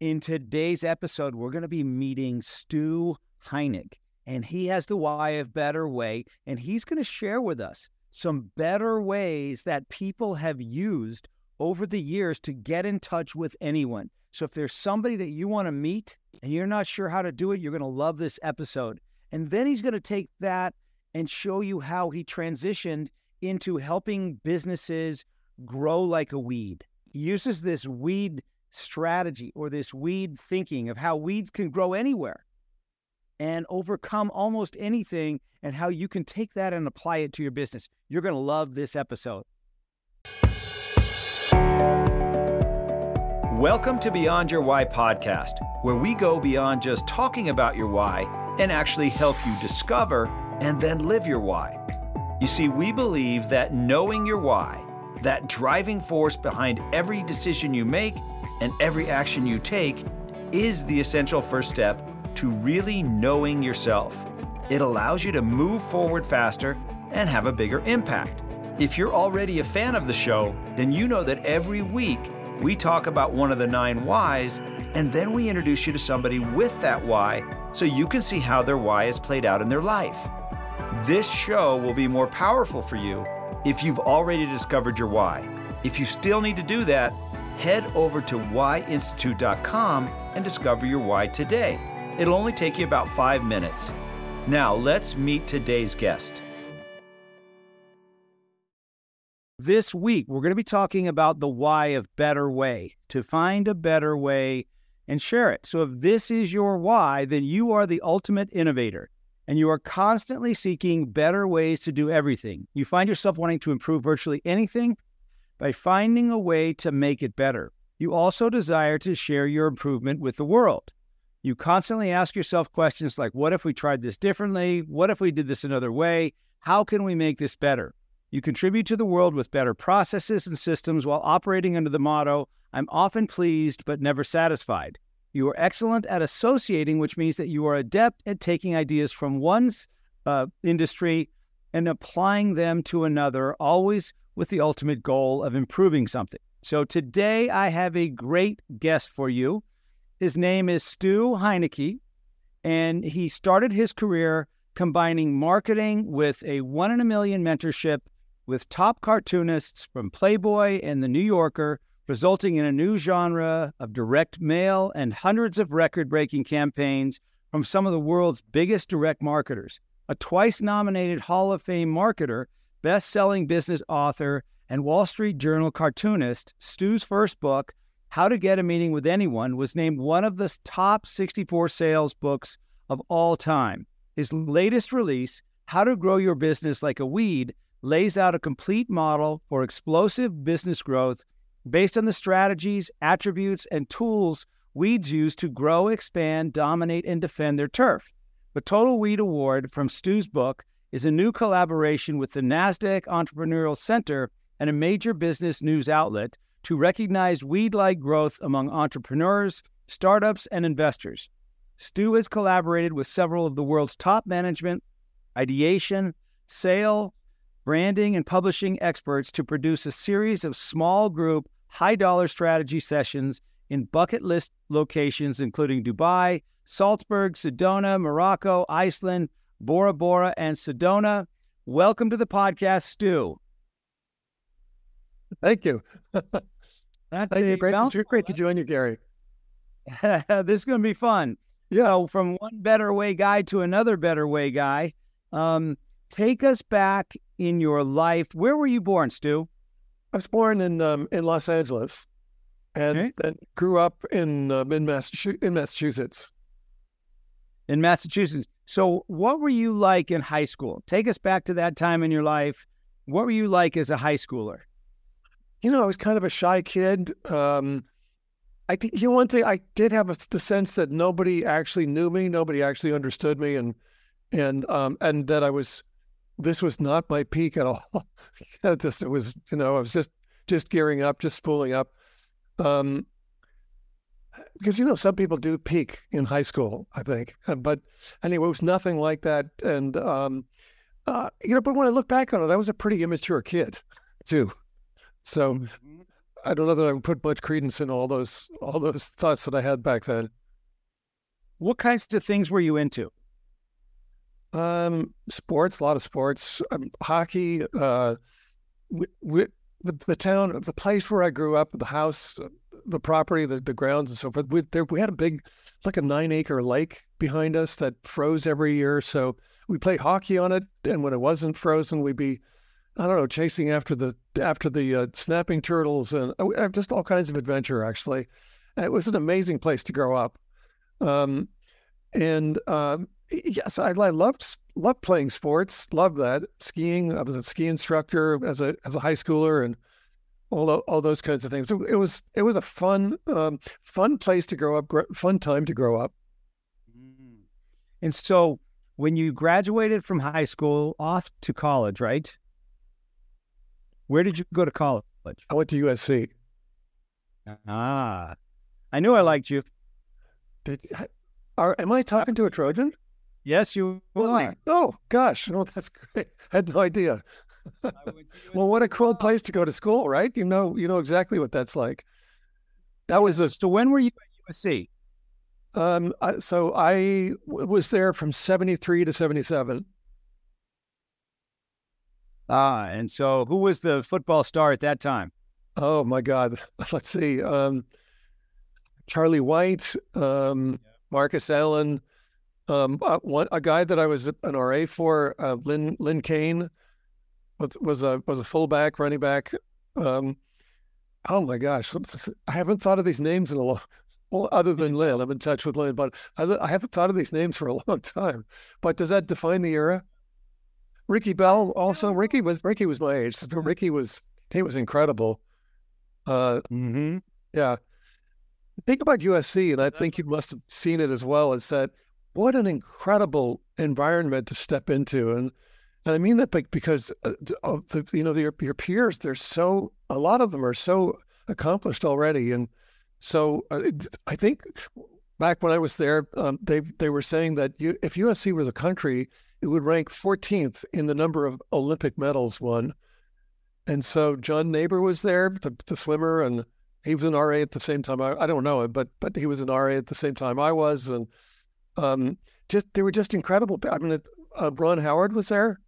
In today's episode, we're going to be meeting Stu Heinecke, and he has the why of better way, and he's going to share with us some better ways that people have used over the years to get in touch with anyone. So if there's somebody that you want to meet and you're not sure how to do it, you're going to love this episode. And then he's going to take that and show you how he transitioned into helping businesses grow like a weed. He uses this weed strategy or this weed thinking of how weeds can grow anywhere and overcome almost anything and how you can take that and apply it to your business. You're going to love this episode. Welcome to Beyond Your Why podcast, where we go beyond just talking about your why and actually help you discover and then live your why. You see, we believe that knowing your why, that driving force behind every decision you make and every action you take, is the essential first step to really knowing yourself. It allows you to move forward faster and have a bigger impact. If you're already a fan of the show, then you know that every week we talk about one of the nine whys, and then we introduce you to somebody with that why so you can see how their why is played out in their life. This show will be more powerful for you if you've already discovered your why. If you still need to do that, head over to whyinstitute.com and discover your why today. It'll only take you about five minutes. Now, let's meet today's guest. This week, we're going to be talking about the why of better way, to find a better way and share it. So, if this is your why, then you are the ultimate innovator and you are constantly seeking better ways to do everything. You find yourself wanting to improve virtually anything by finding a way to make it better. You also desire to share your improvement with the world. You constantly ask yourself questions like, what if we tried this differently? What if we did this another way? How can we make this better? You contribute to the world with better processes and systems while operating under the motto, I'm often pleased but never satisfied. You are excellent at associating, which means that you are adept at taking ideas from one uh, industry and applying them to another, always with the ultimate goal of improving something. So today I have a great guest for you. His name is Stu Heinecke, and he started his career combining marketing with a one in a million mentorship with top cartoonists from Playboy and The New Yorker, resulting in a new genre of direct mail and hundreds of record breaking campaigns from some of the world's biggest direct marketers. A twice nominated Hall of Fame marketer, best selling business author, and Wall Street Journal cartoonist, Stu's first book, how to Get a Meeting with Anyone was named one of the top 64 sales books of all time. His latest release, How to Grow Your Business Like a Weed, lays out a complete model for explosive business growth based on the strategies, attributes, and tools weeds use to grow, expand, dominate, and defend their turf. The Total Weed Award from Stu's book is a new collaboration with the NASDAQ Entrepreneurial Center and a major business news outlet to recognize weed like growth among entrepreneurs, startups, and investors. Stu has collaborated with several of the world's top management, ideation, sale, branding, and publishing experts to produce a series of small group, high dollar strategy sessions in bucket list locations, including Dubai, Salzburg, Sedona, Morocco, Iceland, Bora Bora, and Sedona. Welcome to the podcast, Stu. Thank you. That's Thank you. Great, to, great to join you, Gary. this is going to be fun. Yeah. So from one better way guy to another better way guy. Um, take us back in your life. Where were you born, Stu? I was born in um, in Los Angeles, and okay. then grew up in in, Massachusetts, in Massachusetts. In Massachusetts. So, what were you like in high school? Take us back to that time in your life. What were you like as a high schooler? you know, I was kind of a shy kid. Um, I think you know one thing I did have a, the sense that nobody actually knew me, nobody actually understood me, and and um, and that I was this was not my peak at all. this was you know I was just just gearing up, just spooling up. Um, because you know some people do peak in high school, I think, but anyway, it was nothing like that. And um, uh, you know, but when I look back on it, I was a pretty immature kid too. So, mm-hmm. I don't know that I would put much credence in all those all those thoughts that I had back then. What kinds of things were you into? Um, sports, a lot of sports, um, hockey. Uh, we, we, the, the town, the place where I grew up, the house, the property, the, the grounds, and so forth. We there, we had a big, like a nine acre lake behind us that froze every year. So we play hockey on it, and when it wasn't frozen, we'd be, I don't know, chasing after the after the uh, snapping turtles and uh, just all kinds of adventure. Actually, it was an amazing place to grow up. Um, and um, yes, I, I loved loved playing sports. Loved that skiing. I was a ski instructor as a as a high schooler, and all all those kinds of things. It was it was a fun um, fun place to grow up. Fun time to grow up. Mm. And so, when you graduated from high school, off to college, right? Where did you go to college? I went to USC. Ah, I knew I liked you. Did are, am I talking to a Trojan? Yes, you are. Oh gosh, no, that's great. I had no idea. Well, what a cool place to go to school, right? You know, you know exactly what that's like. That was a. So when were you at USC? Um, so I was there from seventy three to seventy seven. Ah, and so who was the football star at that time? Oh my God, let's see. Um, Charlie White, um, Marcus Allen, um, uh, one, a guy that I was an RA for, uh, Lynn Lynn Cain, was was a was a fullback, running back. Um, oh my gosh, I haven't thought of these names in a long. Well, other than Lynn, I'm in touch with Lynn, but I, I haven't thought of these names for a long time. But does that define the era? Ricky Bell also. Ricky was Ricky was my age. So Ricky was he was incredible. Uh, mm-hmm. Yeah. Think about USC, and I think you must have seen it as well. Is that what an incredible environment to step into, and and I mean that because uh, the you know your your peers, they're so a lot of them are so accomplished already, and so uh, I think back when I was there, um, they they were saying that you, if USC was a country, it would rank 14th in the number of Olympic medals won. And so John Naber was there, the, the swimmer, and he was an RA at the same time. I, I don't know him, but but he was an RA at the same time I was, and um, just they were just incredible. I mean, uh, Ron Howard was there.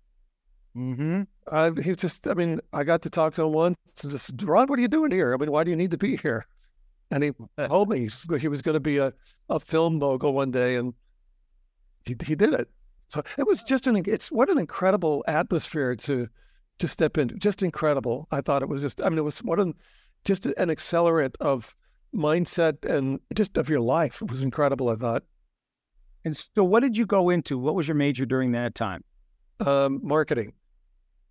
Mm-hmm. Uh, he just. I mean, I got to talk to him once. And just Ron, what are you doing here? I mean, why do you need to be here? And he told me he was going to be a, a film mogul one day, and he he did it. So it was just an. It's what an incredible atmosphere to to step into. Just incredible. I thought it was just. I mean, it was what an just an accelerant of mindset and just of your life. It was incredible, I thought. And so, what did you go into? What was your major during that time? Um, marketing.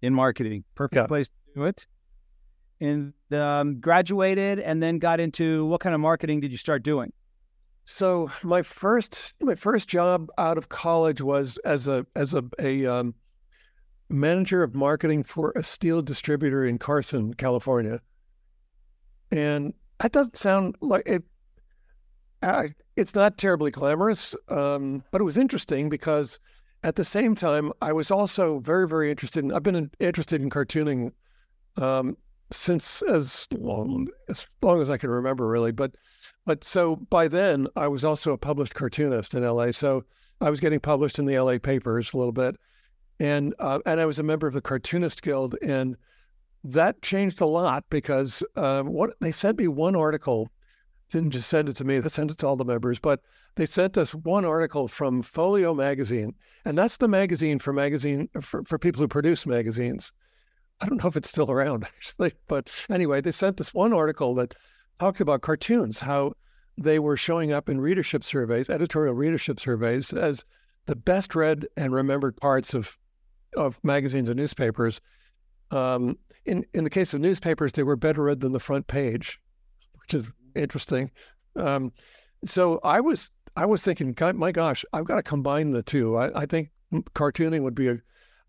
In marketing. Perfect yeah. place to do it. And um, graduated and then got into what kind of marketing did you start doing? So my first my first job out of college was as a as a, a um, manager of marketing for a steel distributor in Carson, California. And that doesn't sound like it. I, it's not terribly glamorous, um, but it was interesting because at the same time, I was also very, very interested in. I've been interested in cartooning um, since as long as long as I can remember, really. But but so by then, I was also a published cartoonist in LA. So I was getting published in the LA papers a little bit, and uh, and I was a member of the Cartoonist Guild, and that changed a lot because uh, what they sent me one article, didn't just send it to me, they sent it to all the members, but they sent us one article from Folio magazine, and that's the magazine for magazine for, for people who produce magazines. I don't know if it's still around actually, but anyway, they sent us one article that talked about cartoons, how they were showing up in readership surveys, editorial readership surveys, as the best read and remembered parts of of magazines and newspapers. Um, in in the case of newspapers, they were better read than the front page, which is interesting. Um, so I was I was thinking, my gosh, I've got to combine the two. I, I think cartooning would be a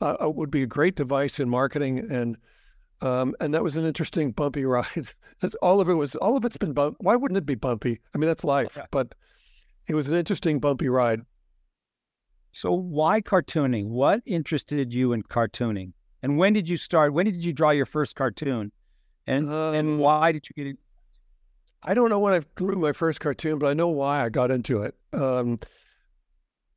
uh, would be a great device in marketing, and um, and that was an interesting bumpy ride. all of it was. All of it's been bump. Why wouldn't it be bumpy? I mean, that's life. Okay. But it was an interesting bumpy ride. So why cartooning? What interested you in cartooning? And when did you start? When did you draw your first cartoon? And Um, and why did you get it? I don't know when I drew my first cartoon, but I know why I got into it. Um,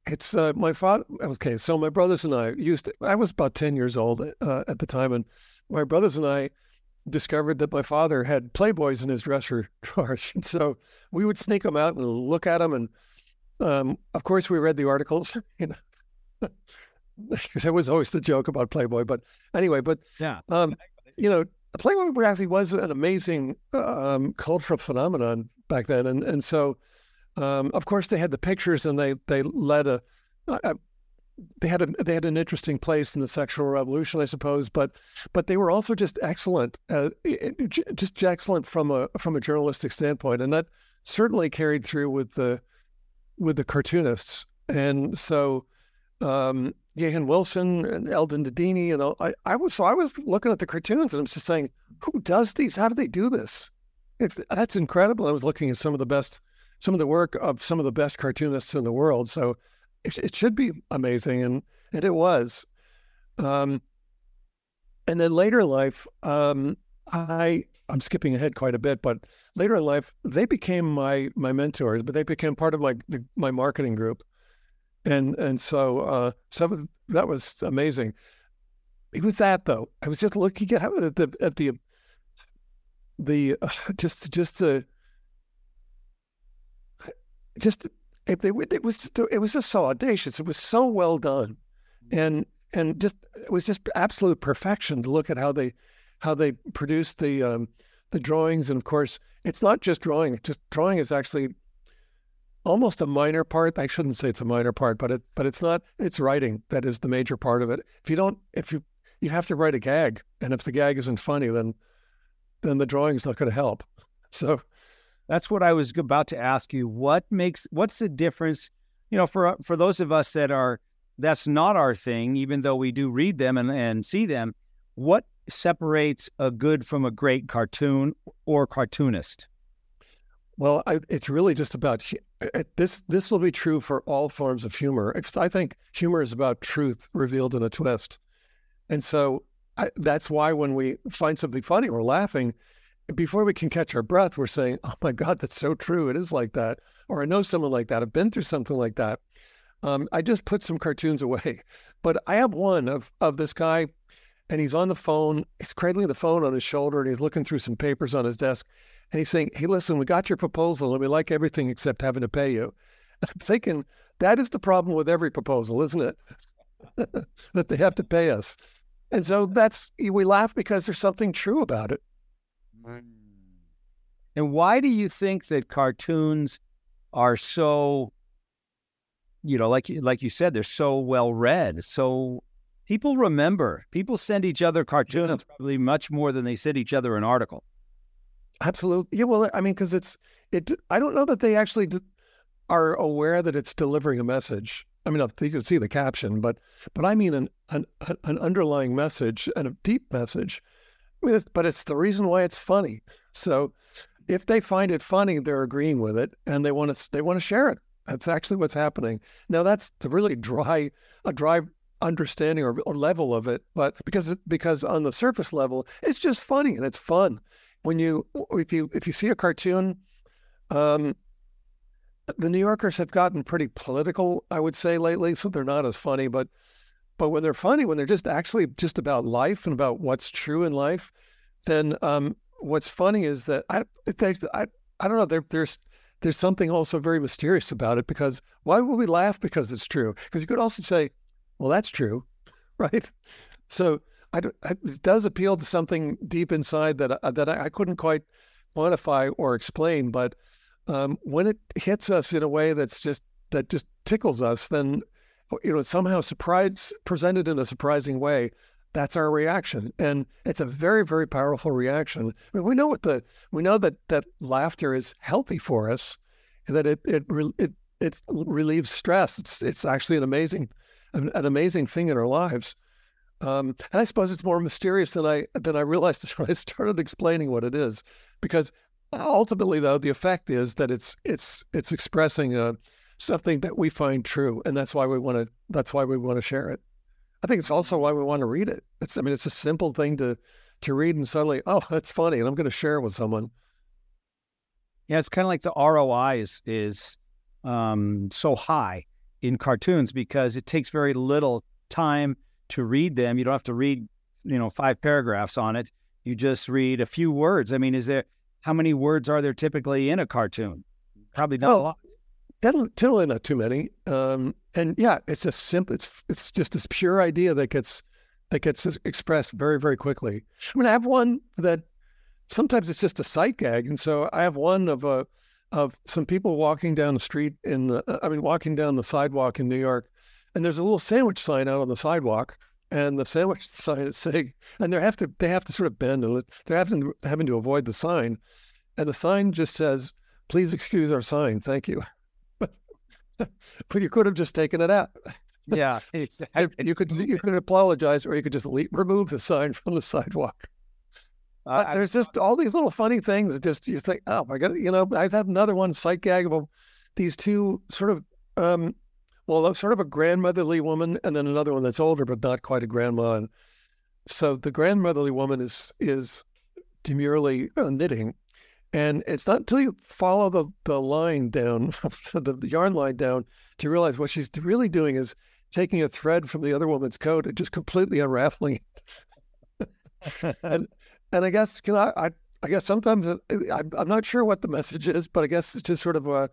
it's uh, my father. Okay, so my brothers and I used. To, I was about ten years old uh, at the time, and my brothers and I discovered that my father had Playboys in his dresser drawers, and so we would sneak them out and look at them. And um, of course, we read the articles. You know, there was always the joke about Playboy, but anyway, but Yeah. um, you know, Playboy actually was an amazing um, cultural phenomenon back then, and and so, um, of course, they had the pictures, and they they led a, a they had a they had an interesting place in the sexual revolution, I suppose, but but they were also just excellent, uh, just excellent from a from a journalistic standpoint, and that certainly carried through with the with the cartoonists, and so. Um, Gahan Wilson and Eldon Dedini, and I, I was so I was looking at the cartoons and I'm just saying, who does these? How do they do this? That's incredible. I was looking at some of the best, some of the work of some of the best cartoonists in the world. So it, it should be amazing, and and it was. Um, and then later in life, um, I I'm skipping ahead quite a bit, but later in life, they became my my mentors, but they became part of my my marketing group and and so uh, some of that was amazing. It was that though. I was just looking at at the at the the uh, just just the just if they it was just, it was just so audacious. It was so well done, and and just it was just absolute perfection to look at how they how they produced the um, the drawings. And of course, it's not just drawing. Just drawing is actually almost a minor part. I shouldn't say it's a minor part, but it but it's not. It's writing that is the major part of it. If you don't, if you you have to write a gag, and if the gag isn't funny, then then the drawing's not going to help. So That's what I was about to ask you. What makes what's the difference? You know, for for those of us that are that's not our thing, even though we do read them and, and see them, what separates a good from a great cartoon or cartoonist? Well, I, it's really just about this. This will be true for all forms of humor. I think humor is about truth revealed in a twist, and so I, that's why when we find something funny, we're laughing. Before we can catch our breath, we're saying, "Oh my God, that's so true! It is like that." Or I know someone like that. I've been through something like that. Um, I just put some cartoons away, but I have one of of this guy, and he's on the phone. He's cradling the phone on his shoulder, and he's looking through some papers on his desk. And he's saying, Hey, listen, we got your proposal and we like everything except having to pay you. And I'm thinking, that is the problem with every proposal, isn't it? that they have to pay us. And so that's, we laugh because there's something true about it. Mm. And why do you think that cartoons are so, you know, like like you said, they're so well read, so people remember. People send each other cartoons yeah. probably much more than they send each other an article. Absolutely. Yeah. Well, I mean, because it's it. I don't know that they actually are aware that it's delivering a message. I mean, you can see the caption, but but I mean an an, an underlying message and a deep message. I mean, it's, but it's the reason why it's funny. So if they find it funny, they're agreeing with it and they want to they want to share it. That's actually what's happening. Now that's the really dry a dry understanding or, or level of it, but because because on the surface level, it's just funny and it's fun when you if you if you see a cartoon, um, the New Yorkers have gotten pretty political, I would say lately, so they're not as funny. But but when they're funny, when they're just actually just about life and about what's true in life, then um, what's funny is that I they, I I don't know there, there's there's something also very mysterious about it because why would we laugh because it's true? Because you could also say, well, that's true, right? So I, it does appeal to something deep inside that uh, that I, I, couldn't quite quantify or explain. But um, when it hits us in a way that's just that just tickles us, then you know somehow surprise presented in a surprising way. That's our reaction, and it's a very very powerful reaction. I mean, we know what the we know that that laughter is healthy for us, and that it it it it relieves stress. It's it's actually an amazing an amazing thing in our lives. Um, and I suppose it's more mysterious than I than I realized when I started explaining what it is, because ultimately, though, the effect is that it's it's it's expressing uh, something that we find true, and that's why we want to that's why we want to share it. I think it's also why we want to read it. It's I mean, it's a simple thing to to read and suddenly, oh, that's funny, and I'm going to share it with someone. Yeah, it's kind of like the ROI is is um, so high in cartoons because it takes very little time to read them. You don't have to read, you know, five paragraphs on it. You just read a few words. I mean, is there how many words are there typically in a cartoon? Probably not a lot. Totally not too many. Um, and yeah, it's a simple. It's it's just this pure idea that gets that gets expressed very very quickly. I mean, I have one that sometimes it's just a sight gag, and so I have one of a of some people walking down the street in the, I mean, walking down the sidewalk in New York, and there's a little sandwich sign out on the sidewalk, and the sandwich sign is saying, and they have to they have to sort of bend and they're having having to avoid the sign, and the sign just says, "Please excuse our sign, thank you." but you could have just taken it out. Yeah, exactly. you could you could apologize, or you could just leave, remove the sign from the sidewalk. Uh, there's just all these little funny things. That just you think, oh my god, you know, I've had another one sight gag of these two sort of, um, well, sort of a grandmotherly woman, and then another one that's older but not quite a grandma. And so the grandmotherly woman is is demurely uh, knitting, and it's not until you follow the the line down, the, yarn line down, to realize what she's really doing is taking a thread from the other woman's coat and just completely unraveling it. and and I guess you know, I I guess sometimes I, I'm not sure what the message is, but I guess it's just sort of a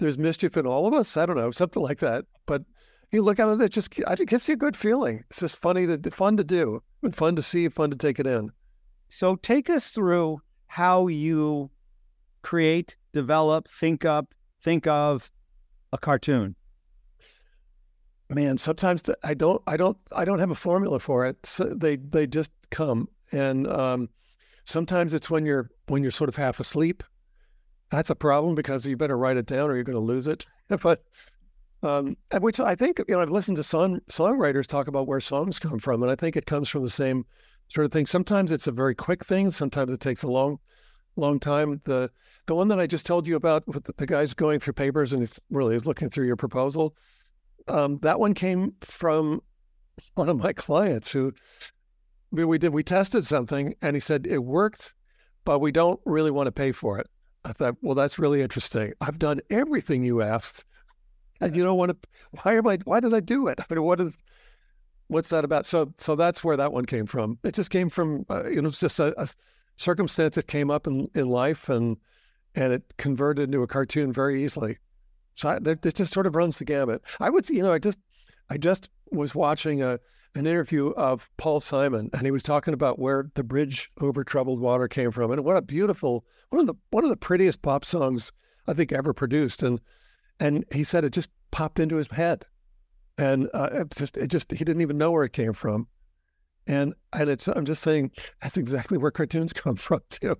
there's mischief in all of us. I don't know, something like that. But you look at it, it just it gives you a good feeling. It's just funny to fun to do, and fun to see, fun to take it in. So take us through how you create, develop, think up, think of a cartoon. Man, sometimes I don't, I don't, I don't have a formula for it. So they they just come, and um, Sometimes it's when you're when you're sort of half asleep. That's a problem because you better write it down or you're going to lose it. but um, which I think you know I've listened to song songwriters talk about where songs come from, and I think it comes from the same sort of thing. Sometimes it's a very quick thing. Sometimes it takes a long, long time. The the one that I just told you about with the, the guy's going through papers and he's really looking through your proposal. Um, that one came from one of my clients who we, we did we tested something and he said it worked, but we don't really want to pay for it. I thought, well, that's really interesting. I've done everything you asked, and you don't want to. Why am I? Why did I do it? I mean, what is? What's that about? So, so that's where that one came from. It just came from, uh, you know, it's just a, a, circumstance that came up in, in life, and and it converted into a cartoon very easily. So I, it just sort of runs the gamut. I would, say you know, I just, I just was watching a an interview of Paul Simon, and he was talking about where the bridge over troubled water came from, and what a beautiful one of the one of the prettiest pop songs I think ever produced. And and he said it just popped into his head, and uh, it just it just he didn't even know where it came from. And and it's I'm just saying that's exactly where cartoons come from too.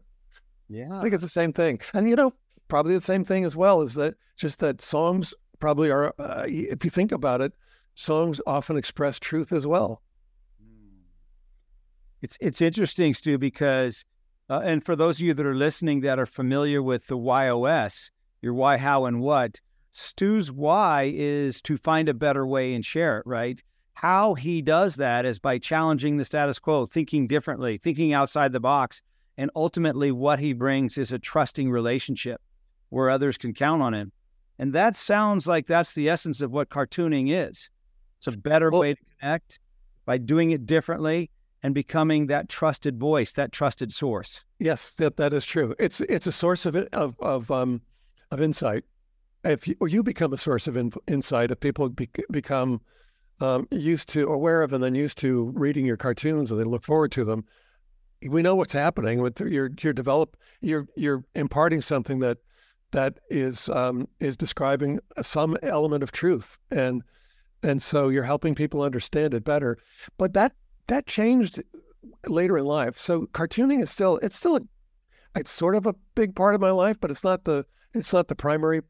Yeah, I think it's the same thing, and you know probably the same thing as well is that just that songs probably are uh, if you think about it songs often express truth as well. It's it's interesting, Stu, because uh, and for those of you that are listening that are familiar with the YOS, your why, how, and what, Stu's why is to find a better way and share it, right? How he does that is by challenging the status quo, thinking differently, thinking outside the box. And ultimately, what he brings is a trusting relationship where others can count on him. And that sounds like that's the essence of what cartooning is. It's a better well, way to connect by doing it differently and becoming that trusted voice, that trusted source. Yes, that, that is true. It's it's a source of of of um of insight. If you, or you become a source of in, insight, if people be, become um, used to aware of and then used to reading your cartoons and they look forward to them, we know what's happening. With you're you're develop you're you're imparting something that that is um, is describing some element of truth and and so you're helping people understand it better. But that that changed later in life. So cartooning is still it's still a, it's sort of a big part of my life, but it's not the it's not the primary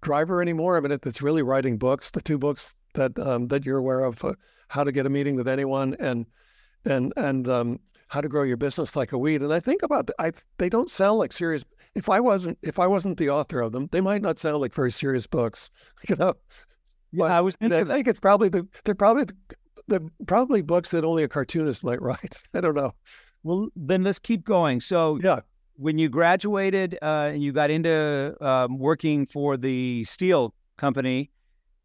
driver anymore. I mean, it's really writing books. The two books that um, that you're aware of, uh, how to get a meeting with anyone, and and and um, how to grow your business like a weed. And I think about I they don't sound like serious. If I wasn't if I wasn't the author of them, they might not sound like very serious books. You know, yeah, I was. I think it's probably the they're probably the, the, probably books that only a cartoonist might write. I don't know. Well, then let's keep going. So, yeah, when you graduated uh, and you got into um, working for the steel company,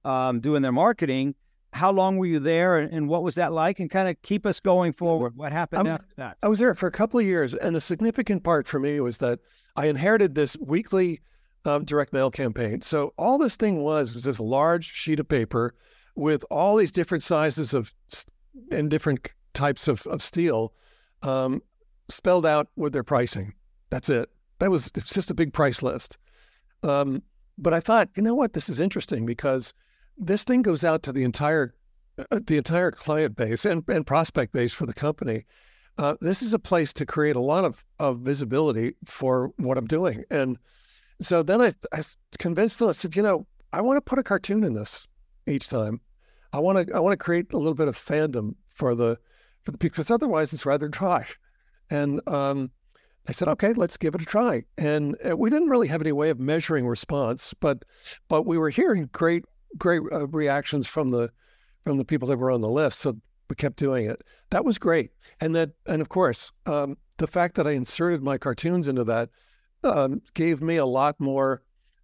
um, doing their marketing, how long were you there and, and what was that like? And kind of keep us going forward. What happened was, after that? I was there for a couple of years. And the significant part for me was that I inherited this weekly um, direct mail campaign. So all this thing was was this large sheet of paper with all these different sizes of and different types of, of steel um, spelled out with their pricing. That's it. That was it's just a big price list. Um, but I thought, you know what, this is interesting because this thing goes out to the entire uh, the entire client base and, and prospect base for the company. Uh, this is a place to create a lot of, of visibility for what I'm doing. And so then I, I convinced them, I said, you know, I want to put a cartoon in this each time. I want to I want to create a little bit of fandom for the for the because otherwise it's rather dry. And um, I said, okay, let's give it a try. And uh, we didn't really have any way of measuring response, but but we were hearing great great uh, reactions from the from the people that were on the list. So we kept doing it. That was great. And that and of course um, the fact that I inserted my cartoons into that um, gave me a lot more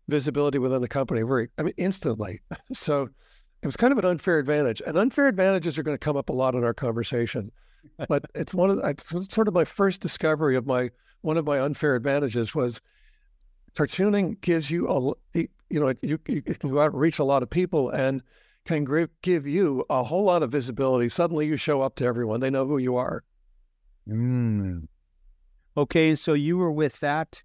visibility within the company. Very I mean instantly. so it was kind of an unfair advantage. And unfair advantages are going to come up a lot in our conversation. But it's one of it's sort of my first discovery of my one of my unfair advantages was cartooning gives you a you know you, you can go out and reach a lot of people and can give give you a whole lot of visibility. Suddenly you show up to everyone; they know who you are. Mm. Okay, so you were with that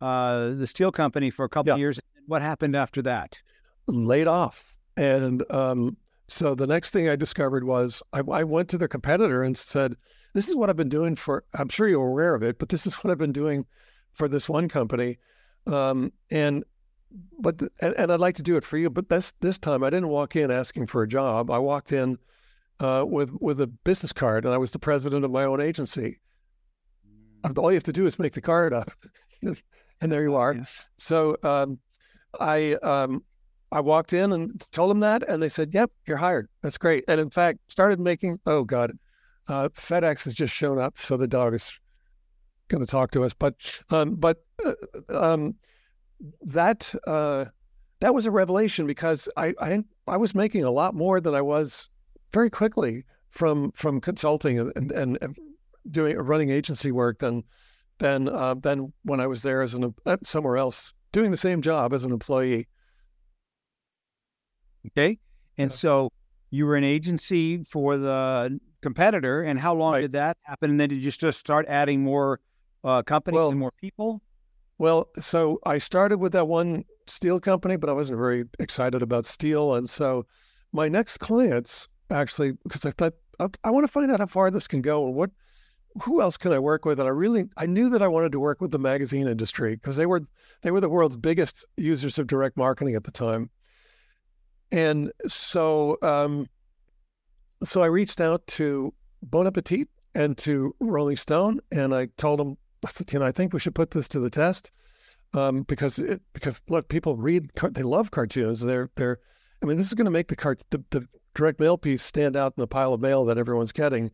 uh, the steel company for a couple yeah. of years. What happened after that? Laid off, and um, so the next thing I discovered was I, I went to the competitor and said, "This is what I've been doing for. I'm sure you're aware of it, but this is what I've been doing for this one company." Um, and but and, and, I'd like to do it for you. But this this time I didn't walk in asking for a job. I walked in uh, with with a business card, and I was the president of my own agency. Mm. All you have to do is make the card up, and there you are. So um, I um, I walked in and told them that, and they said, "Yep, you're hired. That's great." And in fact, started making. Oh God, uh, FedEx has just shown up, so the dog is going to talk to us. But um, but uh, um, that uh, that was a revelation because I, I I was making a lot more than I was very quickly from from consulting and and, and doing running agency work than than uh, than when I was there as an uh, somewhere else doing the same job as an employee. Okay, and yeah. so you were an agency for the competitor, and how long right. did that happen? And then did you just start adding more uh, companies well, and more people? Well, so I started with that one steel company, but I wasn't very excited about steel. And so my next clients actually, because I thought, I, I want to find out how far this can go and what, who else can I work with? And I really, I knew that I wanted to work with the magazine industry because they were, they were the world's biggest users of direct marketing at the time. And so, um, so I reached out to Bon Appetit and to Rolling Stone, and I told them I said, you know, I think we should put this to the test um, because it, because look, people read, they love cartoons. They're they're, I mean, this is going to make the cart the, the direct mail piece stand out in the pile of mail that everyone's getting,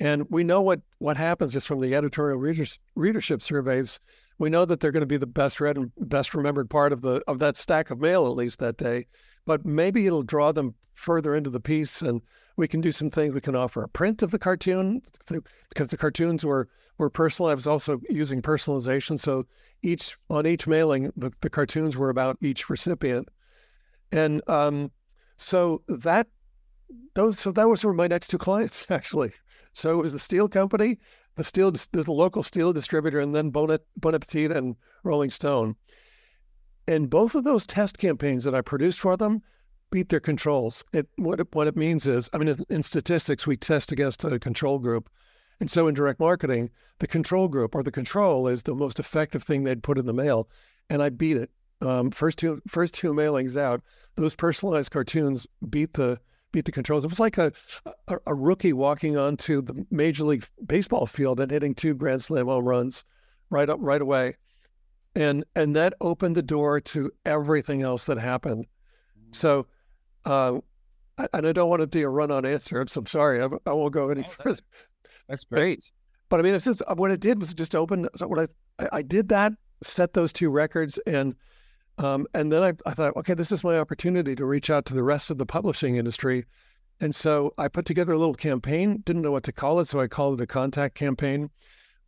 and we know what what happens just from the editorial readers, readership surveys. We know that they're going to be the best read and best remembered part of the of that stack of mail at least that day. But maybe it'll draw them further into the piece, and we can do some things. We can offer a print of the cartoon because the cartoons were were personal. I was also using personalization. So each on each mailing, the, the cartoons were about each recipient, and um, so that those so that was for my next two clients actually. So it was the steel company, the steel the local steel distributor, and then Bon, Appetit and Rolling Stone. And both of those test campaigns that I produced for them beat their controls. It, what, it, what it means is, I mean, in, in statistics, we test against a control group. And so in direct marketing, the control group or the control is the most effective thing they'd put in the mail. And I beat it. Um, first two first two mailings out, those personalized cartoons beat the beat the controls. It was like a, a, a rookie walking onto the major league baseball field and hitting two grand slam home runs right up right away. And and that opened the door to everything else that happened. So uh, and I don't want to do a run on answer. I'm, so I'm sorry. I, I won't go any further. That's great. but I mean, it's just what it did was just open. So what I I did that, set those two records, and um, and then I, I thought, okay, this is my opportunity to reach out to the rest of the publishing industry. And so I put together a little campaign, didn't know what to call it. So I called it a contact campaign.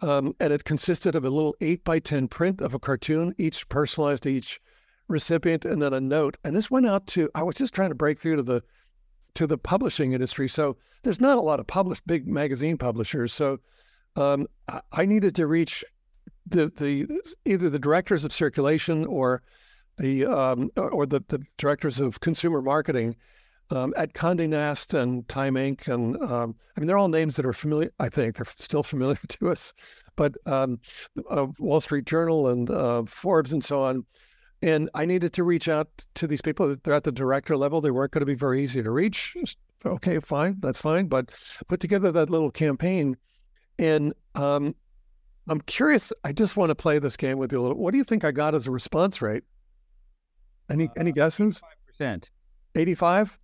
Um, and it consisted of a little eight by 10 print of a cartoon, each personalized to each recipient, and then a note. And this went out to, I was just trying to break through to the to the publishing industry. So there's not a lot of published big magazine publishers. So um, I needed to reach the the either the directors of circulation or the um, or the, the directors of consumer marketing um, at Condé Nast and Time Inc. And um, I mean, they're all names that are familiar. I think they're still familiar to us, but um, uh, Wall Street Journal and uh, Forbes and so on. And I needed to reach out to these people. They're at the director level. They weren't going to be very easy to reach. Okay, fine, that's fine. But put together that little campaign, and um, I'm curious. I just want to play this game with you a little. What do you think I got as a response rate? Any uh, any guesses? Percent. Eighty-five.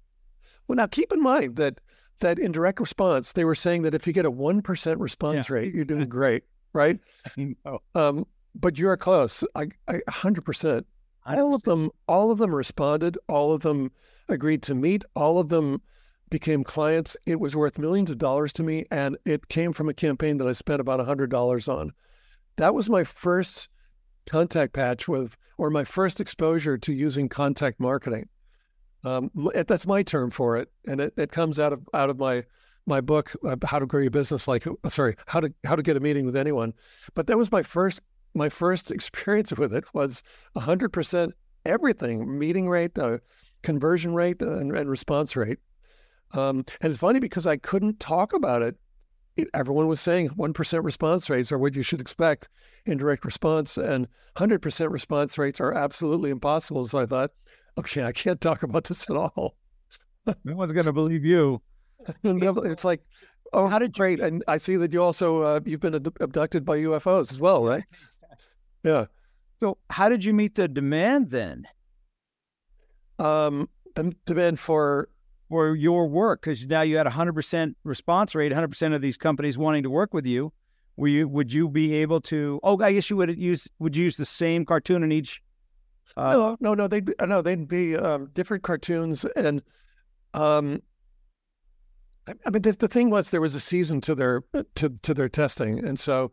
Well, now keep in mind that that in direct response, they were saying that if you get a one percent response yeah. rate, you're doing great, right? no. um, but you're close. I, hundred percent. All of them, all of them responded. All of them agreed to meet. All of them became clients. It was worth millions of dollars to me, and it came from a campaign that I spent about a hundred dollars on. That was my first contact patch with, or my first exposure to using contact marketing. Um, that's my term for it, and it, it comes out of out of my my book, uh, How to Grow Your Business. Like, uh, sorry, how to how to get a meeting with anyone. But that was my first my first experience with it was hundred percent everything: meeting rate, uh, conversion rate, and, and response rate. Um, and it's funny because I couldn't talk about it everyone was saying 1% response rates are what you should expect in direct response, and 100% response rates are absolutely impossible. So I thought, okay, I can't talk about this at all. no one's going to believe you. it's like, oh, how did great. And I see that you also, uh, you've been abducted by UFOs as well, right? Yeah. So how did you meet the demand then? Um, the demand for for your work because now you had a hundred percent response rate, hundred percent of these companies wanting to work with you. Were you would you be able to? Oh, I guess you would use would you use the same cartoon in each? Uh, no, no, no. They'd no, they'd be um, different cartoons, and um, I mean the, the thing was there was a season to their to to their testing, and so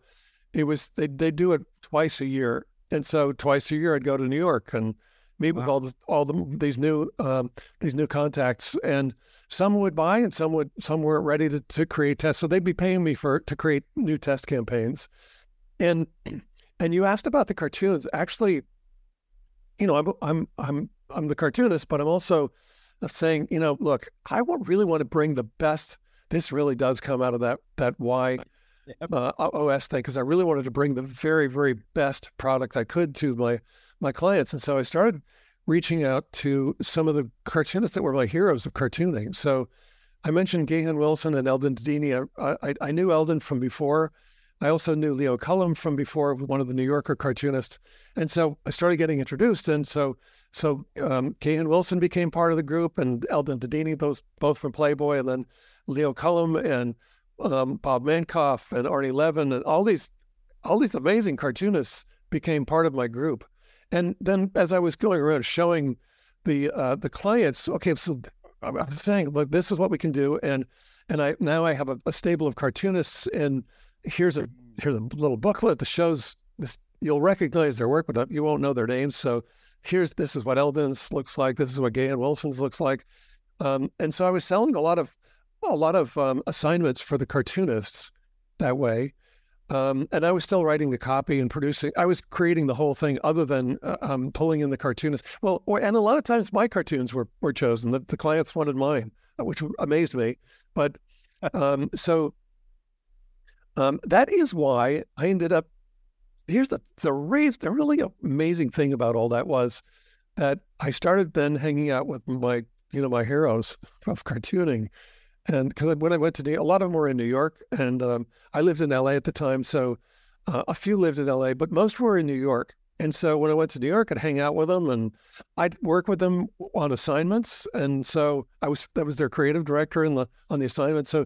it was they they do it twice a year, and so twice a year I'd go to New York and meet with all the all the these new um, these new contacts, and some would buy, and some would some weren't ready to, to create tests, so they'd be paying me for to create new test campaigns, and and you asked about the cartoons. Actually, you know, I'm I'm I'm I'm the cartoonist, but I'm also saying, you know, look, I really want to bring the best. This really does come out of that that why. Uh, OS thing because I really wanted to bring the very, very best product I could to my my clients. And so I started reaching out to some of the cartoonists that were my heroes of cartooning. So I mentioned Gahan Wilson and Eldon Dedini. I, I, I, knew Eldon from before. I also knew Leo Cullum from before, one of the New Yorker cartoonists. And so I started getting introduced. And so so um, Gahan Wilson became part of the group, and Eldon Dedini, those both from Playboy, and then Leo Cullum and um, Bob Mankoff and Arnie Levin, and all these all these amazing cartoonists became part of my group. And then as I was going around showing the uh, the clients, okay, so I was saying, look, this is what we can do, and and I now I have a, a stable of cartoonists, and here's a here's a little booklet that shows this. You'll recognize their work, but you won't know their names. So here's this is what Eldon's looks like. This is what Gahan Wilson's looks like. Um, and so I was selling a lot of a lot of um, assignments for the cartoonists that way. Um, and I was still writing the copy and producing. I was creating the whole thing, other than uh, um, pulling in the cartoonists. Well, or, and a lot of times my cartoons were were chosen. The, the clients wanted mine, uh, which amazed me. But um, so um, that is why I ended up. Here's the the raise. The really amazing thing about all that was that I started then hanging out with my you know my heroes of cartooning and because when I went to New, a lot of them were in New York, and um, I lived in LA at the time, so uh, a few lived in LA, but most were in New York. And so when I went to New York, I'd hang out with them, and I'd work with them on assignments. And so I was that was their creative director in the on the assignment. So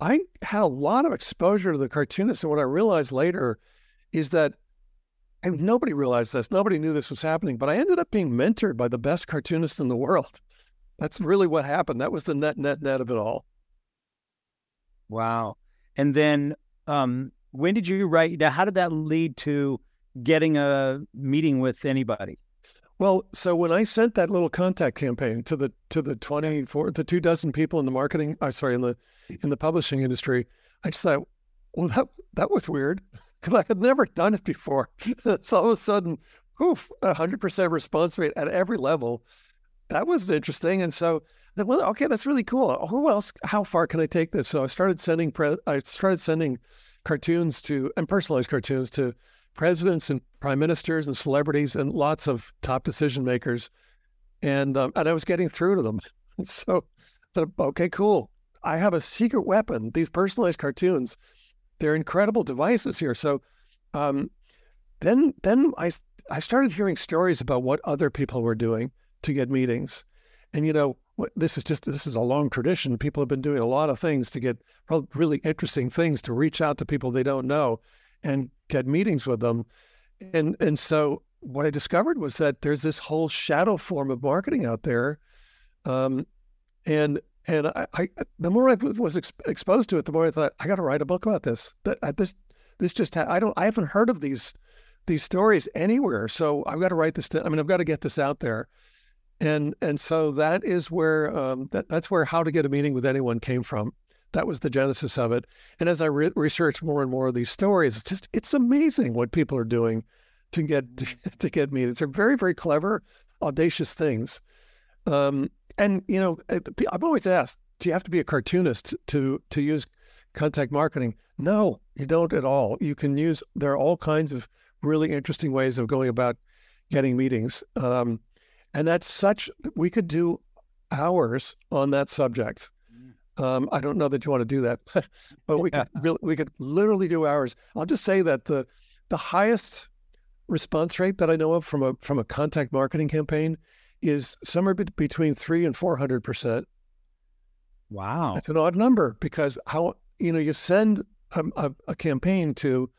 I had a lot of exposure to the cartoonists. And what I realized later is that nobody realized this. Nobody knew this was happening, but I ended up being mentored by the best cartoonist in the world. That's really what happened. That was the net, net, net of it all. Wow. And then um, when did you write? Now, How did that lead to getting a meeting with anybody? Well, so when I sent that little contact campaign to the to the twenty four the two dozen people in the marketing, I uh, sorry, in the in the publishing industry, I just thought, well, that that was weird because I had never done it before. so all of a sudden, poof, hundred percent response rate at every level. That was interesting, and so well, okay, that's really cool. Who else? How far can I take this? So I started sending pre- I started sending cartoons to and personalized cartoons to presidents and prime ministers and celebrities and lots of top decision makers, and um, and I was getting through to them. so, okay, cool. I have a secret weapon. These personalized cartoons, they're incredible devices here. So, um, then then I I started hearing stories about what other people were doing to get meetings, and you know this is just this is a long tradition. People have been doing a lot of things to get really interesting things to reach out to people they don't know and get meetings with them. And and so what I discovered was that there's this whole shadow form of marketing out there, um, and and I, I, the more I was ex- exposed to it, the more I thought I got to write a book about this. That uh, this this just ha- I don't I haven't heard of these these stories anywhere, so I've got to write this. I mean, I've got to get this out there and and so that is where um, that, that's where how to get a meeting with anyone came from. That was the genesis of it. And as i re- researched more and more of these stories it's just it's amazing what people are doing to get to, get meetings. They're very very clever audacious things. Um, and you know i've always asked do you have to be a cartoonist to to use contact marketing? No you don't at all. You can use there are all kinds of really interesting ways of going about getting meetings. Um, and that's such, we could do hours on that subject. Mm. Um, I don't know that you want to do that, but we could really, we could literally do hours. I'll just say that the the highest response rate that I know of from a from a contact marketing campaign is somewhere be- between three and four hundred percent. Wow, that's an odd number because how you know you send a, a, a campaign to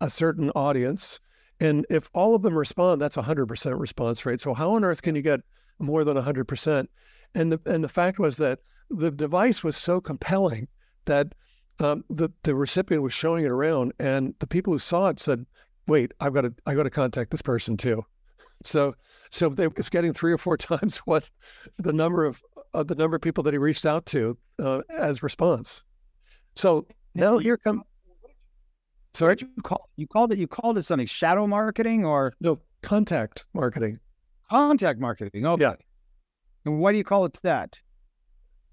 a certain audience and if all of them respond, that's a 100% response rate. So how on earth can you get more than 100%? And the, and the fact was that the device was so compelling that um, the, the recipient was showing it around and the people who saw it said, wait, I've got to, I got to contact this person too. So, so they, it's getting three or four times what the number of uh, the number of people that he reached out to uh, as response. So now here come so what you call you called it you called it something shadow marketing or no contact marketing. Contact marketing. Okay. Yeah. And why do you call it that?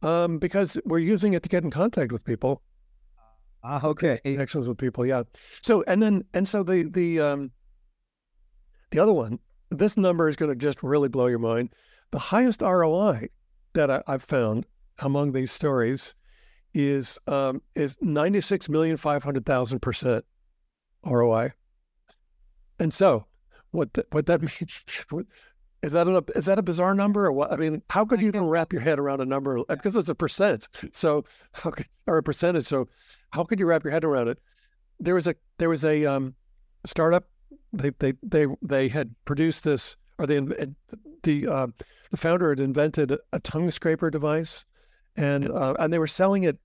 Um, because we're using it to get in contact with people. Ah, okay. Connections with people, yeah. So and then and so the the um the other one, this number is going to just really blow your mind. The highest ROI that I, I've found among these stories is um, is ninety six million five hundred thousand percent ROI. And so, what the, what that means? What, is that a is that a bizarre number or what? I mean, how could you even wrap your head around a number because it's a percent? So, how could, or a percentage? So, how could you wrap your head around it? There was a there was a um, startup. They they they they had produced this, or they the uh, the founder had invented a tongue scraper device and uh, and they were selling it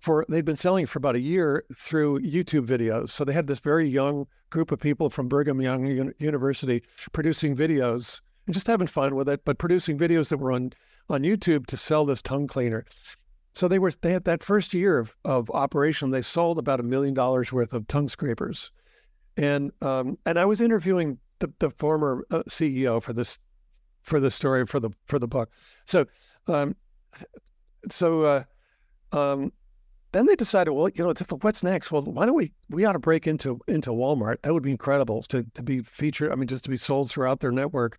for they'd been selling it for about a year through YouTube videos. So they had this very young group of people from Brigham Young U- University producing videos and just having fun with it, but producing videos that were on on YouTube to sell this tongue cleaner. So they were they had that first year of, of operation, they sold about a million dollars worth of tongue scrapers, and um, and I was interviewing the, the former uh, CEO for this for the story for the for the book. So um, so uh, um, then they decided, well, you know, what's next? Well, why don't we we ought to break into into Walmart? That would be incredible to to be featured. I mean, just to be sold throughout their network.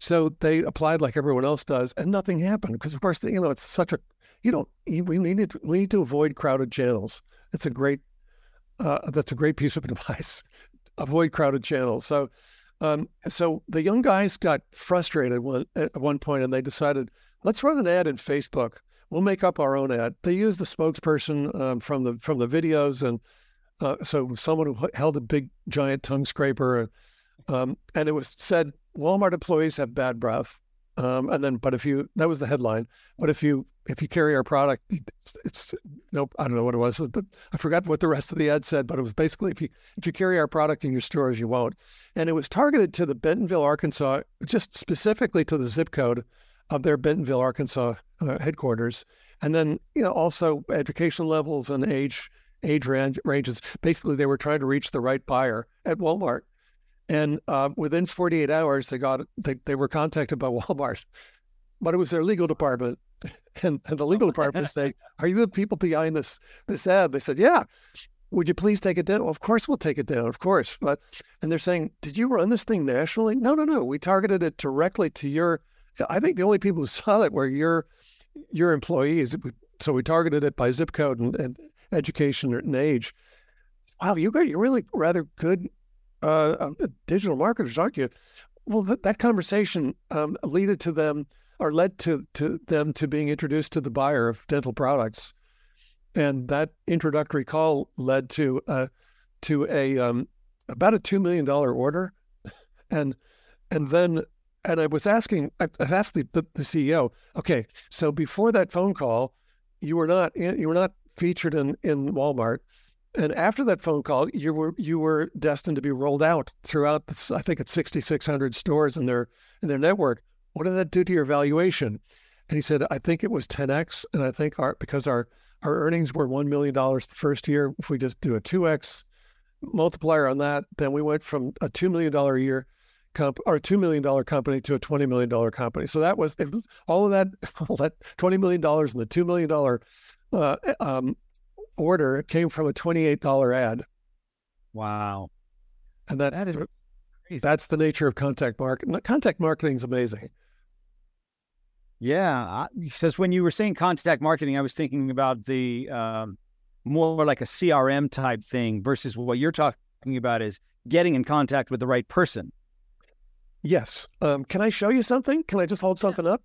So they applied like everyone else does, and nothing happened because, of course, you know, it's such a you know we need to, we need to avoid crowded channels. It's a great uh, that's a great piece of advice. avoid crowded channels. So. Um, so the young guys got frustrated one, at one point, and they decided, let's run an ad in Facebook we'll make up our own ad. They used the spokesperson um, from the from the videos, and uh, so someone who held a big giant tongue scraper, um, and it was said Walmart employees have bad breath. Um, and then, but if you that was the headline. But if you if you carry our product, it's, it's nope. I don't know what it was. I forgot what the rest of the ad said, but it was basically if you if you carry our product in your stores, you won't. And it was targeted to the Bentonville, Arkansas, just specifically to the zip code of their Bentonville, Arkansas uh, headquarters, and then you know also education levels and age age range, ranges. Basically, they were trying to reach the right buyer at Walmart. And uh, within 48 hours, they got they, they were contacted by Walmart, but it was their legal department, and, and the legal department saying, "Are you the people behind this this ad?" They said, "Yeah." Would you please take it down? Well, of course, we'll take it down. Of course, but and they're saying, "Did you run this thing nationally?" No, no, no. We targeted it directly to your I think the only people who saw it were your your employees. So we targeted it by zip code and, and education and age. Wow, you got you're really rather good uh, uh, digital marketers, aren't you? Well, th- that conversation um, led to them or led to to them to being introduced to the buyer of dental products, and that introductory call led to uh, to a um, about a two million dollar order, and and then and I was asking, I asked the, the, the, CEO, okay, so before that phone call, you were not you were not featured in in Walmart, and after that phone call, you were you were destined to be rolled out throughout. I think it's 6,600 stores in their in their network. What did that do to your valuation? And he said, I think it was 10x, and I think our because our our earnings were one million dollars the first year. If we just do a 2x multiplier on that, then we went from a two million dollar a year comp or two million dollar company to a twenty million dollar company. So that was it was all of that all that twenty million dollars and the two million dollar uh, um, order came from a twenty eight dollar ad. Wow, and that's that is crazy. that's the nature of contact marketing. Contact marketing is amazing. Yeah, because when you were saying contact marketing, I was thinking about the um, more like a CRM type thing versus what you're talking about is getting in contact with the right person. Yes. Um, can I show you something? Can I just hold something up?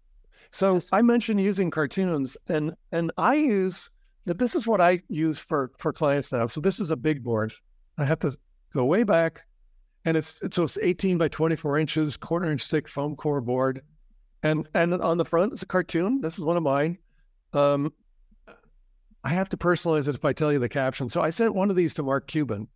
So yes. I mentioned using cartoons, and and I use that. This is what I use for for clients now. So this is a big board. I have to go way back, and it's, it's so it's 18 by 24 inches, quarter inch thick foam core board, and and on the front it's a cartoon. This is one of mine. Um, I have to personalize it if I tell you the caption. So I sent one of these to Mark Cuban,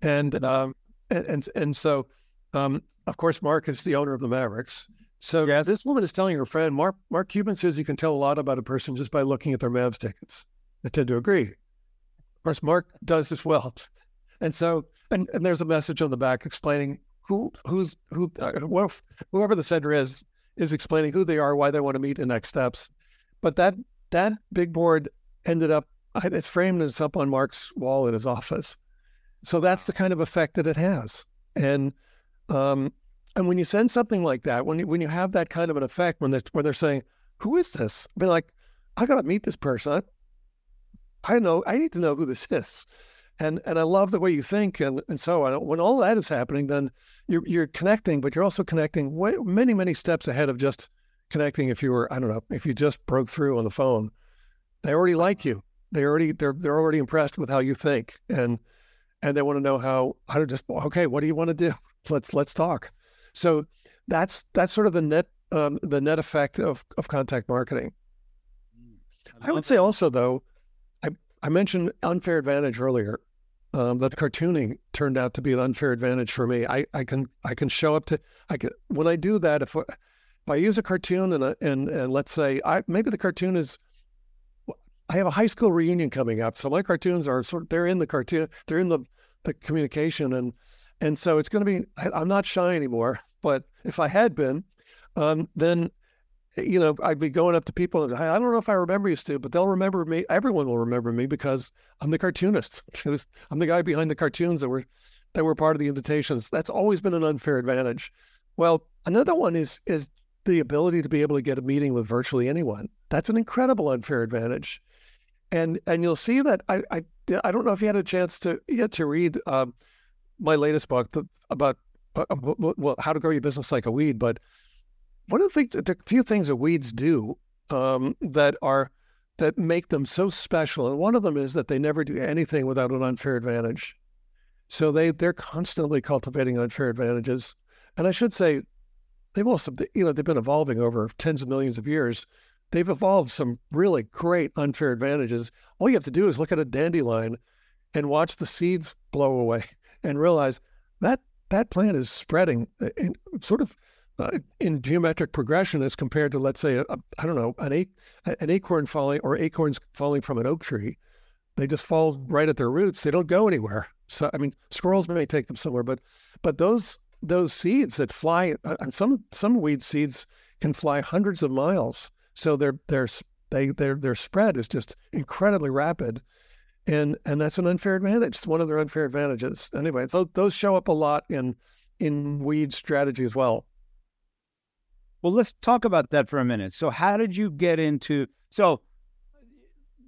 and um, and and, and so um, of course, Mark is the owner of the Mavericks. So yes. this woman is telling her friend, Mark, Mark Cuban says you can tell a lot about a person just by looking at their Mavs tickets. I tend to agree. Of course, Mark does as well. And so, and, and there's a message on the back explaining who, who's, who, uh, whoever the sender is, is explaining who they are, why they want to meet, and next steps. But that, that big board ended up, it's framed and it's up on Mark's wall in his office. So that's the kind of effect that it has. And um, and when you send something like that, when you, when you have that kind of an effect, when they're, when they're saying, "Who is this?" I mean, like, I got to meet this person. I, I know I need to know who this is, and and I love the way you think, and and so on. When all that is happening, then you're you're connecting, but you're also connecting way, many many steps ahead of just connecting. If you were, I don't know, if you just broke through on the phone, they already like you. They already they're they're already impressed with how you think, and and they want to know how how to just okay, what do you want to do? Let's let's talk. So that's that's sort of the net um, the net effect of of contact marketing. Mm, I, I would say also though, I I mentioned unfair advantage earlier. Um, that cartooning turned out to be an unfair advantage for me. I, I can I can show up to I can when I do that if if I use a cartoon and a, and and let's say I maybe the cartoon is I have a high school reunion coming up, so my cartoons are sort of, they're in the cartoon they're in the the communication and and so it's going to be, I, am not shy anymore, but if I had been, um, then, you know, I'd be going up to people and I don't know if I remember you, Stu, but they'll remember me. Everyone will remember me because I'm the cartoonist. I'm the guy behind the cartoons that were, that were part of the invitations. That's always been an unfair advantage. Well, another one is, is the ability to be able to get a meeting with virtually anyone. That's an incredible unfair advantage. And, and you'll see that I, I, I don't know if you had a chance to yet to read, um, my latest book the, about uh, well how to grow your business like a weed. But one of the things, the few things that weeds do um, that are that make them so special. And one of them is that they never do anything without an unfair advantage. So they they're constantly cultivating unfair advantages. And I should say, they've also you know they've been evolving over tens of millions of years. They've evolved some really great unfair advantages. All you have to do is look at a dandelion and watch the seeds blow away and realize that that plant is spreading uh, in, sort of uh, in geometric progression as compared to, let's say, I don't know, an, an acorn falling or acorns falling from an oak tree. They just fall right at their roots. They don't go anywhere. So, I mean, squirrels may take them somewhere, but but those those seeds that fly, uh, and some some weed seeds can fly hundreds of miles. So their their they their their spread is just incredibly rapid, and and that's an unfair advantage. It's one of their unfair advantages. Anyway, so those show up a lot in in weed strategy as well. Well, let's talk about that for a minute. So, how did you get into? So,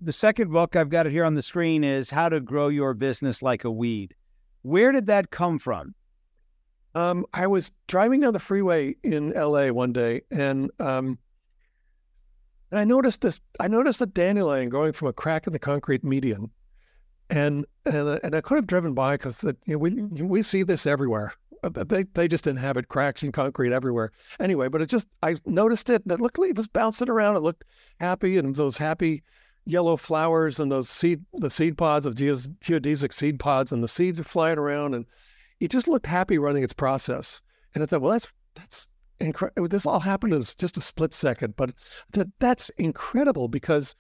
the second book I've got it here on the screen is How to Grow Your Business Like a Weed. Where did that come from? Um, I was driving down the freeway in LA one day, and um, and I noticed this. I noticed a dandelion going from a crack in the concrete median, and and and I could have driven by because you know, we we see this everywhere. Uh, they they just inhabit cracks in concrete everywhere. Anyway, but it just I noticed it and it looked it was bouncing around. It looked happy and those happy yellow flowers and those seed the seed pods of geodesic seed pods and the seeds are flying around and it just looked happy running its process. And I thought, well, that's that's incredible. This all happened in just a split second, but th- that's incredible because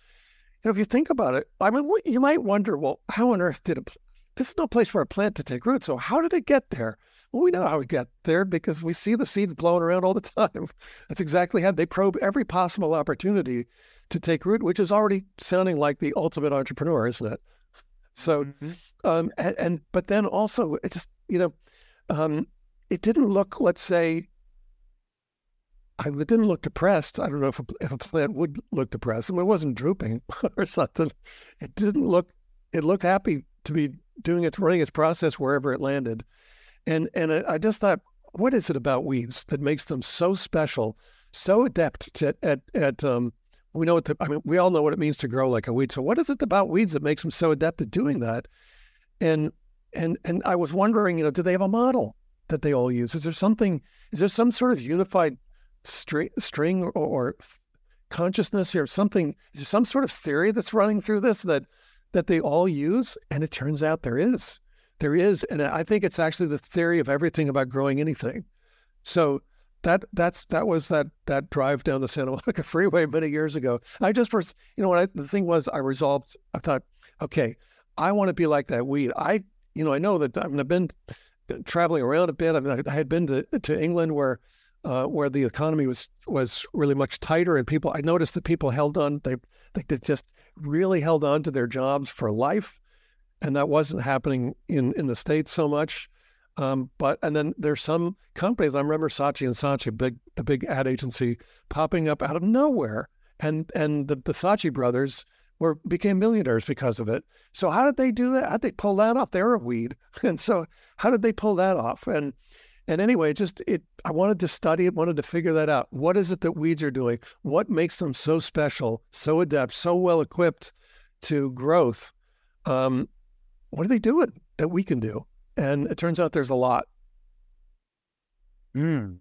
you know if you think about it, I mean, you might wonder, well, how on earth did it? This is no place for a plant to take root. So how did it get there? Well, we know how it got there because we see the seeds blowing around all the time. That's exactly how they probe every possible opportunity to take root, which is already sounding like the ultimate entrepreneur, isn't it? So, mm-hmm. um, and, and, but then also it just you know, um, it didn't look, let's say, I, didn't look depressed. I don't know if a, if a plant would look depressed. I mean, it wasn't drooping or something. It didn't look. It looked happy to be doing its running its process wherever it landed. And and I just thought, what is it about weeds that makes them so special, so adept to, at at um, we know what the, I mean, we all know what it means to grow like a weed. So what is it about weeds that makes them so adept at doing that? And and and I was wondering, you know, do they have a model that they all use? Is there something? Is there some sort of unified string, string or, or consciousness here? Something? there's some sort of theory that's running through this that that they all use? And it turns out there is there is, and I think it's actually the theory of everything about growing anything. So that that's that was that that drive down the Santa Monica Freeway many years ago. I just first, you know, what I, the thing was, I resolved. I thought, okay, I want to be like that weed. I, you know, I know that I've been traveling around a bit. I mean, I had been to to England where. Uh, where the economy was was really much tighter, and people I noticed that people held on. They they just really held on to their jobs for life and that wasn't happening in in the states so much. Um, but and then there's some companies. I remember Saatchi and Saatchi, big the big ad agency, popping up out of nowhere, and and the, the Saatchi brothers were became millionaires because of it. So how did they do that? How did they pull that off? They're a weed, and so how did they pull that off? And and anyway, just it. I wanted to study it, wanted to figure that out. What is it that weeds are doing? What makes them so special, so adept, so well equipped to growth? Um, what are they doing that we can do? And it turns out there's a lot. Mm.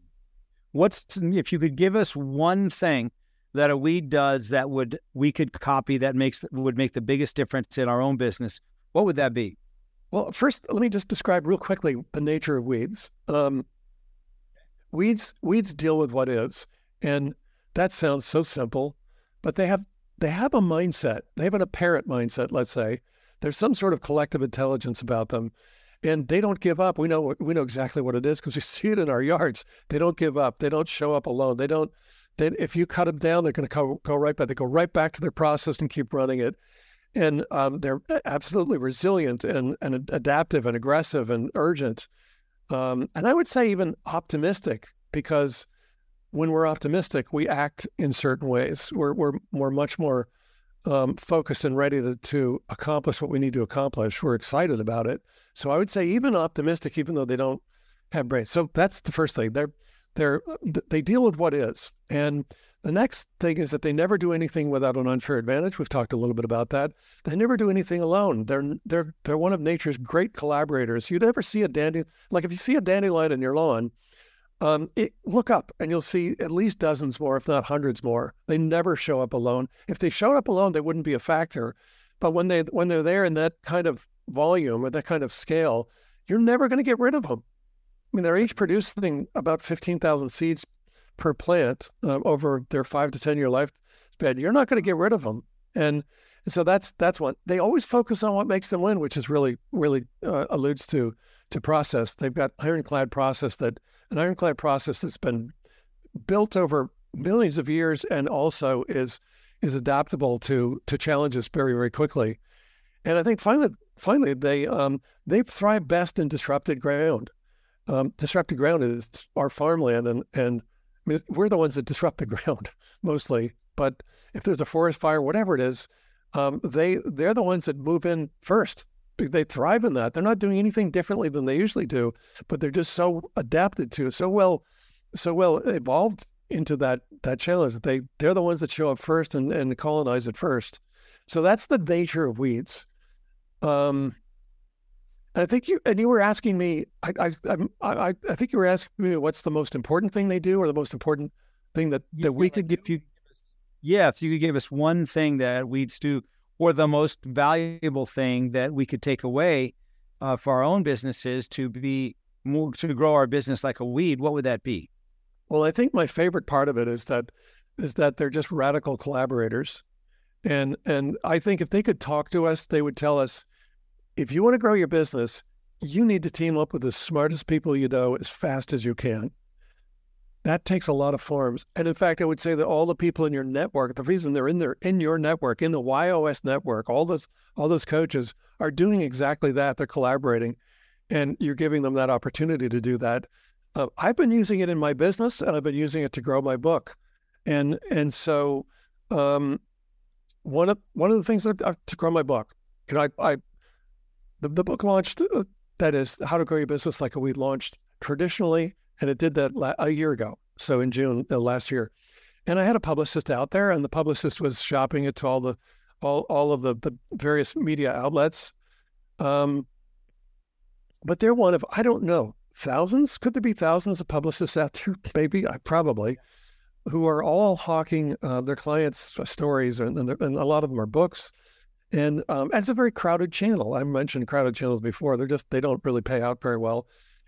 What's if you could give us one thing that a weed does that would we could copy that makes would make the biggest difference in our own business? What would that be? Well, first, let me just describe real quickly the nature of weeds. Um, weeds weeds deal with what is, and that sounds so simple, but they have they have a mindset. They have an apparent mindset, let's say, there's some sort of collective intelligence about them, and they don't give up. We know we know exactly what it is because we see it in our yards. They don't give up. They don't show up alone. They don't. They, if you cut them down, they're going to go, go right back. They go right back to their process and keep running it. And um, they're absolutely resilient and, and adaptive and aggressive and urgent. Um, and I would say even optimistic because when we're optimistic, we act in certain ways. We're, we're, we're much more um, focused and ready to, to accomplish what we need to accomplish. We're excited about it. So I would say even optimistic, even though they don't have brains. So that's the first thing. They're they're they deal with what is, and The next thing is that they never do anything without an unfair advantage. We've talked a little bit about that. They never do anything alone. They're they're they're one of nature's great collaborators. You'd ever see a dandy like if you see a dandelion in your lawn, um, it, look up and you'll see at least dozens more, if not hundreds more. They never show up alone. If they showed up alone, they wouldn't be a factor. But when they when they're there in that kind of volume or that kind of scale, you're never going to get rid of them. I mean, they're each producing about 15,000 seeds per plant uh, over their five to 10 year lifespan. You're not going to get rid of them. And, so that's that's one. They always focus on what makes them win, which is really, really uh, alludes to to process. They've got ironclad process that an ironclad process that's been built over millions of years and also is is adaptable to to challenges very very quickly. And I think finally finally they um, they thrive best in disrupted ground. Um, disrupted ground is our farmland, and and We're the ones that disrupt the ground mostly. But if there's a forest fire, whatever it is, um, they they're the ones that move in first. They thrive in that. They're not doing anything differently than they usually do, but they're just so adapted to, so well, so well evolved into that that challenge. They they're the ones that show up first and, and colonize it first. So that's the nature of weeds. Um, I think you and you were asking me. I I I I think you were asking me what's the most important thing they do, or the most important thing that that we could do. If you, yeah, if you could give us one thing that weeds do, or the most valuable thing that we could take away uh, for our own businesses to be more to grow our business like a weed, what would that be? Well, I think my favorite part of it is that is that they're just radical collaborators, and and I think if they could talk to us, they would tell us if you want to grow your business, you need to team up with the smartest people you know as fast as you can. That takes a lot of forms. And in fact, I would say that all the people in your network, the reason they're in there in your network, in the YOS network, all those all those coaches are doing exactly that. They're collaborating and you're giving them that opportunity to do that. Uh, I've been using it in my business and I've been using it to grow my book. And and so um, one of one of the things that I've, to grow my book, know, I, I the, the book launched, uh, that is, How to Grow Your Business Like a Weed launched traditionally, and it did that la- a year ago. So in June uh, last year. And I had a publicist out there, and the publicist was shopping it to all the all, all of the, the various media outlets. Um, but they're one of, I don't know, thousands? Could there be thousands of publicists out there? Maybe, I probably, who are all hawking uh, their clients' stories, and, and, and, a lot of them are books. And, um, it's a very crowded channel. I've mentioned crowded channels before. They're just they don't really pay out very well,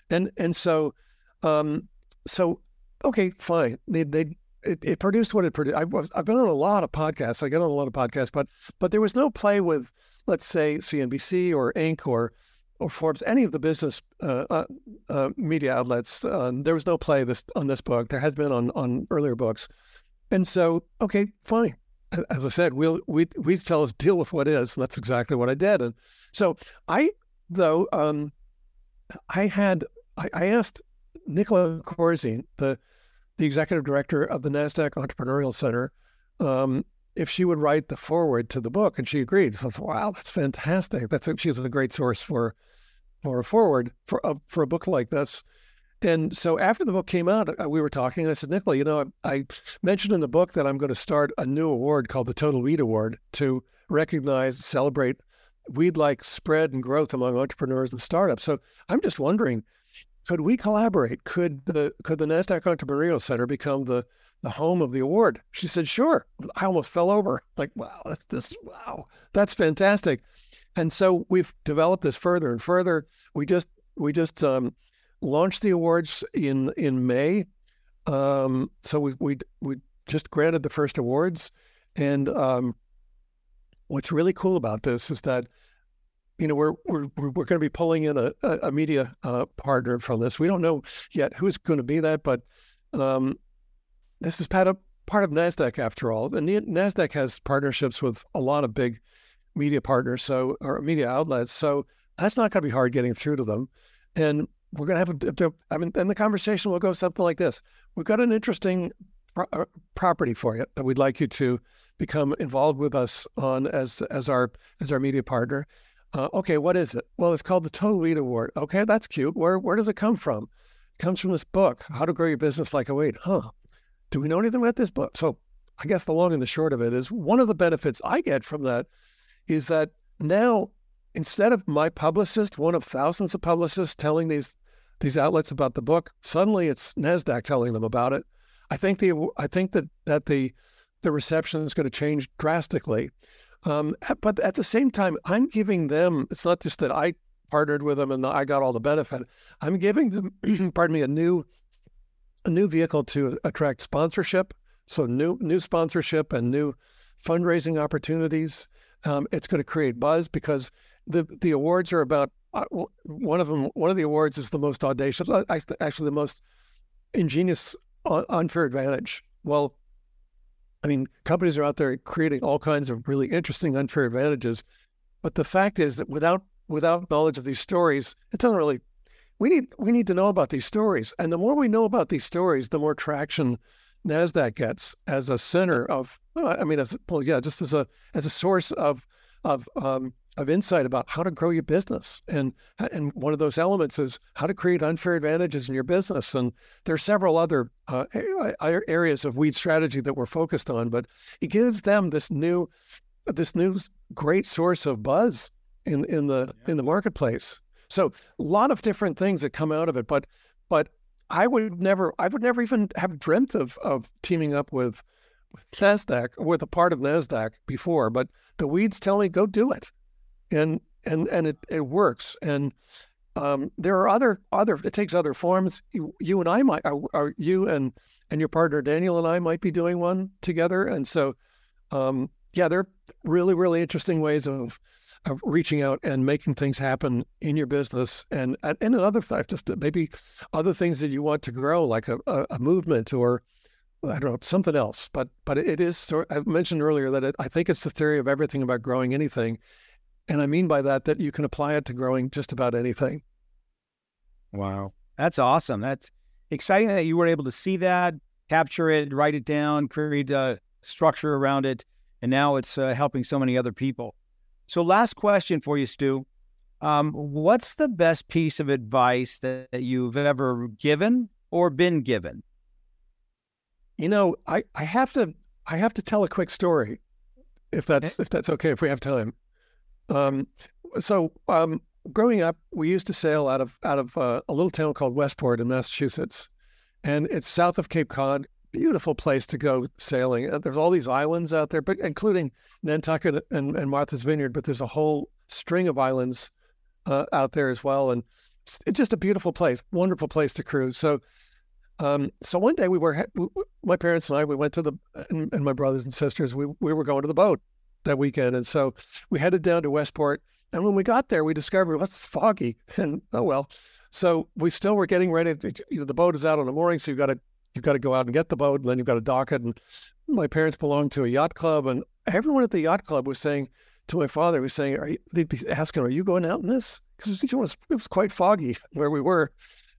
and and so, um, so okay, fine. They they it, it produced what it produced. I was I've been on a lot of podcasts. I get on a lot of podcasts, but but there was no play with let's say CNBC or Inc. or or Forbes, any of the business uh, uh, uh, media outlets. Um, there was no play this on this book. There has been on on earlier books, and so okay, fine as I said, we'll we we tell us deal with what is, that's exactly what I did. And so I, though, um, I had I, I asked Nicola Corzine, the the executive director of the Nasdaq Entrepreneurial Center, um, if she would write the foreword to the book, and she agreed. Thought, wow, that's fantastic. That's she's a great source for for a foreword for a, for a book like this. And so after the book came out, uh, we were talking, and I said, Nicola, you know, I mentioned in the book that I'm going to start a new award called the Total Weed Award to recognize, celebrate weed like spread and growth among entrepreneurs and startups. So I'm just wondering, could we collaborate? Could the could the NASDAQ Entrepreneurial Center become the the home of the award? She said, sure. I almost fell over. Like, wow, that's this wow, that's fantastic. And so we've developed this further and further. We just we just um, launched the awards in in May. Um, so we we we just granted the first awards, and um, what's really cool about this is that you know we're we're we're going to be pulling in a a media uh, partner from this. We don't know yet who's going to be that, but um, this is part of part of Nasdaq after all. And Nasdaq has partnerships with a lot of big media partners, so or media outlets. So that's not going to be hard getting through to them. And we're going to have a, I mean, and the conversation will go something like this. We've got an interesting pro- uh, property for you that we'd like you to become involved with us on as as our as our media partner. Uh, okay, what is it? Well, it's called the Total Weed Award. Okay, that's cute. Where where does it come from? It comes from this book, How to Grow Your Business Like a Weed. Huh? Do we know anything about this book? So I guess the long and the short of it is one of the benefits I get from that is that now instead of my publicist, one of thousands of publicists telling these these outlets about the book, suddenly it's Nasdaq telling them about it. I think the I think that that the the reception is going to change drastically. Um, but at the same time, I'm giving them. It's not just that I partnered with them and I got all the benefit. I'm giving them, pardon me, a new a new vehicle to attract sponsorship. So new new sponsorship and new fundraising opportunities. Um, it's going to create buzz because the the awards are about uh, one of them. One of the awards is the most audacious, uh, actually the most ingenious uh, unfair advantage. Well, I mean, companies are out there creating all kinds of really interesting unfair advantages, but the fact is that without without knowledge of these stories, it doesn't really. We need we need to know about these stories, and the more we know about these stories, the more traction Nasdaq gets as a center of. I mean, as well, yeah, just as a as a source of of um, of insight about how to grow your business. And and one of those elements is how to create unfair advantages in your business. And there are several other uh, areas of weed strategy that we're focused on, but it gives them this new this new great source of buzz in in the yeah. in the marketplace. So a lot of different things that come out of it, but but I would never I would never even have dreamt of of teaming up with with Nasdaq with a part of Nasdaq before, but the weeds tell me go do it and and and it, it works. And um, there are other other it takes other forms. You, you and I might are, you and and your partner Daniel and I might be doing one together. And so um, yeah, they're really really interesting ways of of reaching out and making things happen in your business and and, another stuff, just maybe other things that you want to grow, like a, a, a movement or I don't know something else. But but it is. I mentioned earlier that it, I think it's the theory of everything about growing anything and I mean by that that you can apply it to growing just about anything. Wow. That's awesome. That's exciting that you were able to see that, capture it, write it down, create a structure around it. And now it's uh, helping so many other people. So, last question for you, Stu. Um, what's the best piece of advice that, that you've ever given or been given? You know, I, I have to I have to tell a quick story, if that's if that's okay, if we have time. Um, so um, growing up, we used to sail out of out of uh, a little town called Westport in Massachusetts, and it's south of Cape Cod. Beautiful place to go sailing. Uh, there's all these islands out there, but including Nantucket and, and Martha's Vineyard. But there's a whole string of islands uh, out there as well, and it's just a beautiful place, wonderful place to cruise. So, um, so one day we were, my parents and I, we went to the, and, and my brothers and sisters, we we were going to the boat, that weekend. And so we headed down to Westport. And when we got there, we discovered well, it's foggy. And oh well. So we still were getting ready. To, you know, the boat is out in the morning, so you've got to you've got to go out and get the boat, and then you've got to dock it. And my parents belonged to a yacht club, and everyone at the yacht club was saying to my father, was saying, "Are you?" They'd be asking, "Are you going out in this?" Because it was it was quite foggy where we were,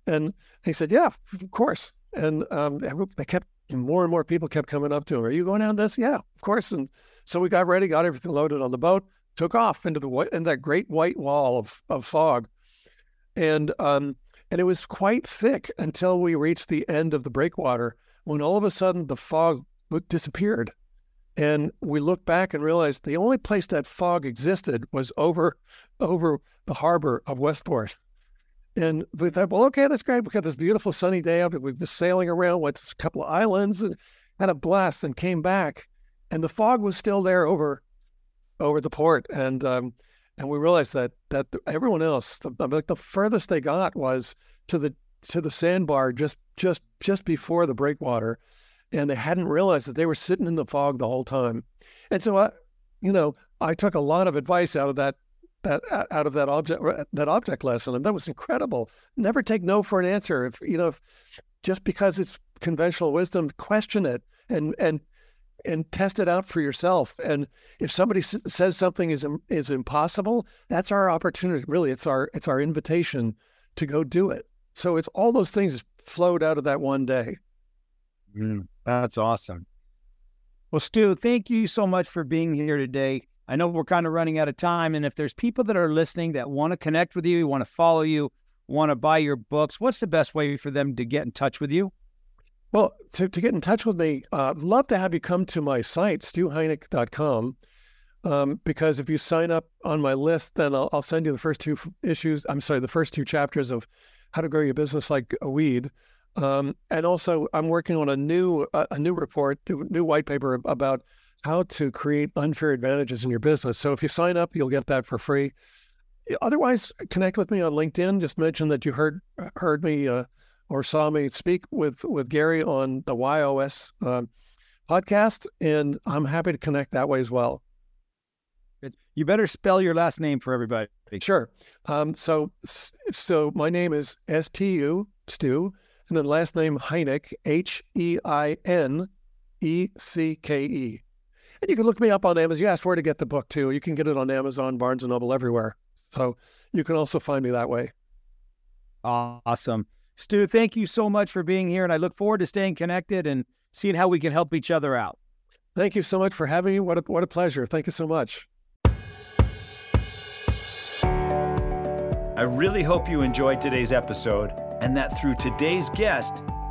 and he said, "Yeah, of course." And um, they kept more and more people kept coming up to him. Are you going in this? Yeah, of course. And so we got ready, got everything loaded on the boat, took off into the in that great white wall of, of fog. And um, and it was quite thick until we reached the end of the breakwater when all of a sudden the fog disappeared. And we looked back and realized the only place that fog existed was over over the harbor of Westport. And we thought, well, okay, that's great. We got this beautiful sunny day up. We've been sailing around, went to a couple of islands and had a blast and came back and the fog was still there over over the port, and um, and we realized that that everyone else, the, like the furthest they got was to the to the sandbar just just just before the breakwater, and they hadn't realized that they were sitting in the fog the whole time, and so I, you know, I took a lot of advice out of that that out of that object that object lesson, and that was incredible. Never take no for an answer. If you know, if, just because it's conventional wisdom, question it and and and test it out for yourself. And if somebody s- says something is is impossible, that's our opportunity. Really, it's our it's our invitation to go do it. So it's all those things flowed out of that one day. Mm, that's awesome. Well, Stu, thank you so much for being here today. I know we're kind of running out of time, and if there's people that are listening that want to connect with you, want to follow you, want to buy your books, what's the best way for them to get in touch with you? Well, to, to get in touch with me, uh, I'd love to have you come to my site, stuheinecke.com. Um, because if you sign up on my list, then I'll, I'll, send you the first two issues. I'm sorry, the first two chapters of How to Grow Your Business Like a Weed. Um, and also, I'm working on a new a new report, new white paper about how to create unfair advantages in your business. So if you sign up, you'll get that for free. Otherwise, connect with me on LinkedIn. Just mention that you heard heard me uh, or saw me speak with with Gary on the YOS uh, podcast, and I'm happy to connect that way as well. You better spell your last name for everybody. Sure. Um, so so my name is S T U Stu, and then last name Heinecke H E I N E C K E. And you can look me up on Amazon. You asked where to get the book too. You can get it on Amazon, Barnes and Noble, everywhere. So you can also find me that way. Awesome. Stu, thank you so much for being here. And I look forward to staying connected and seeing how we can help each other out. Thank you so much for having me. What a, what a pleasure. Thank you so much. I really hope you enjoyed today's episode and that through today's guest,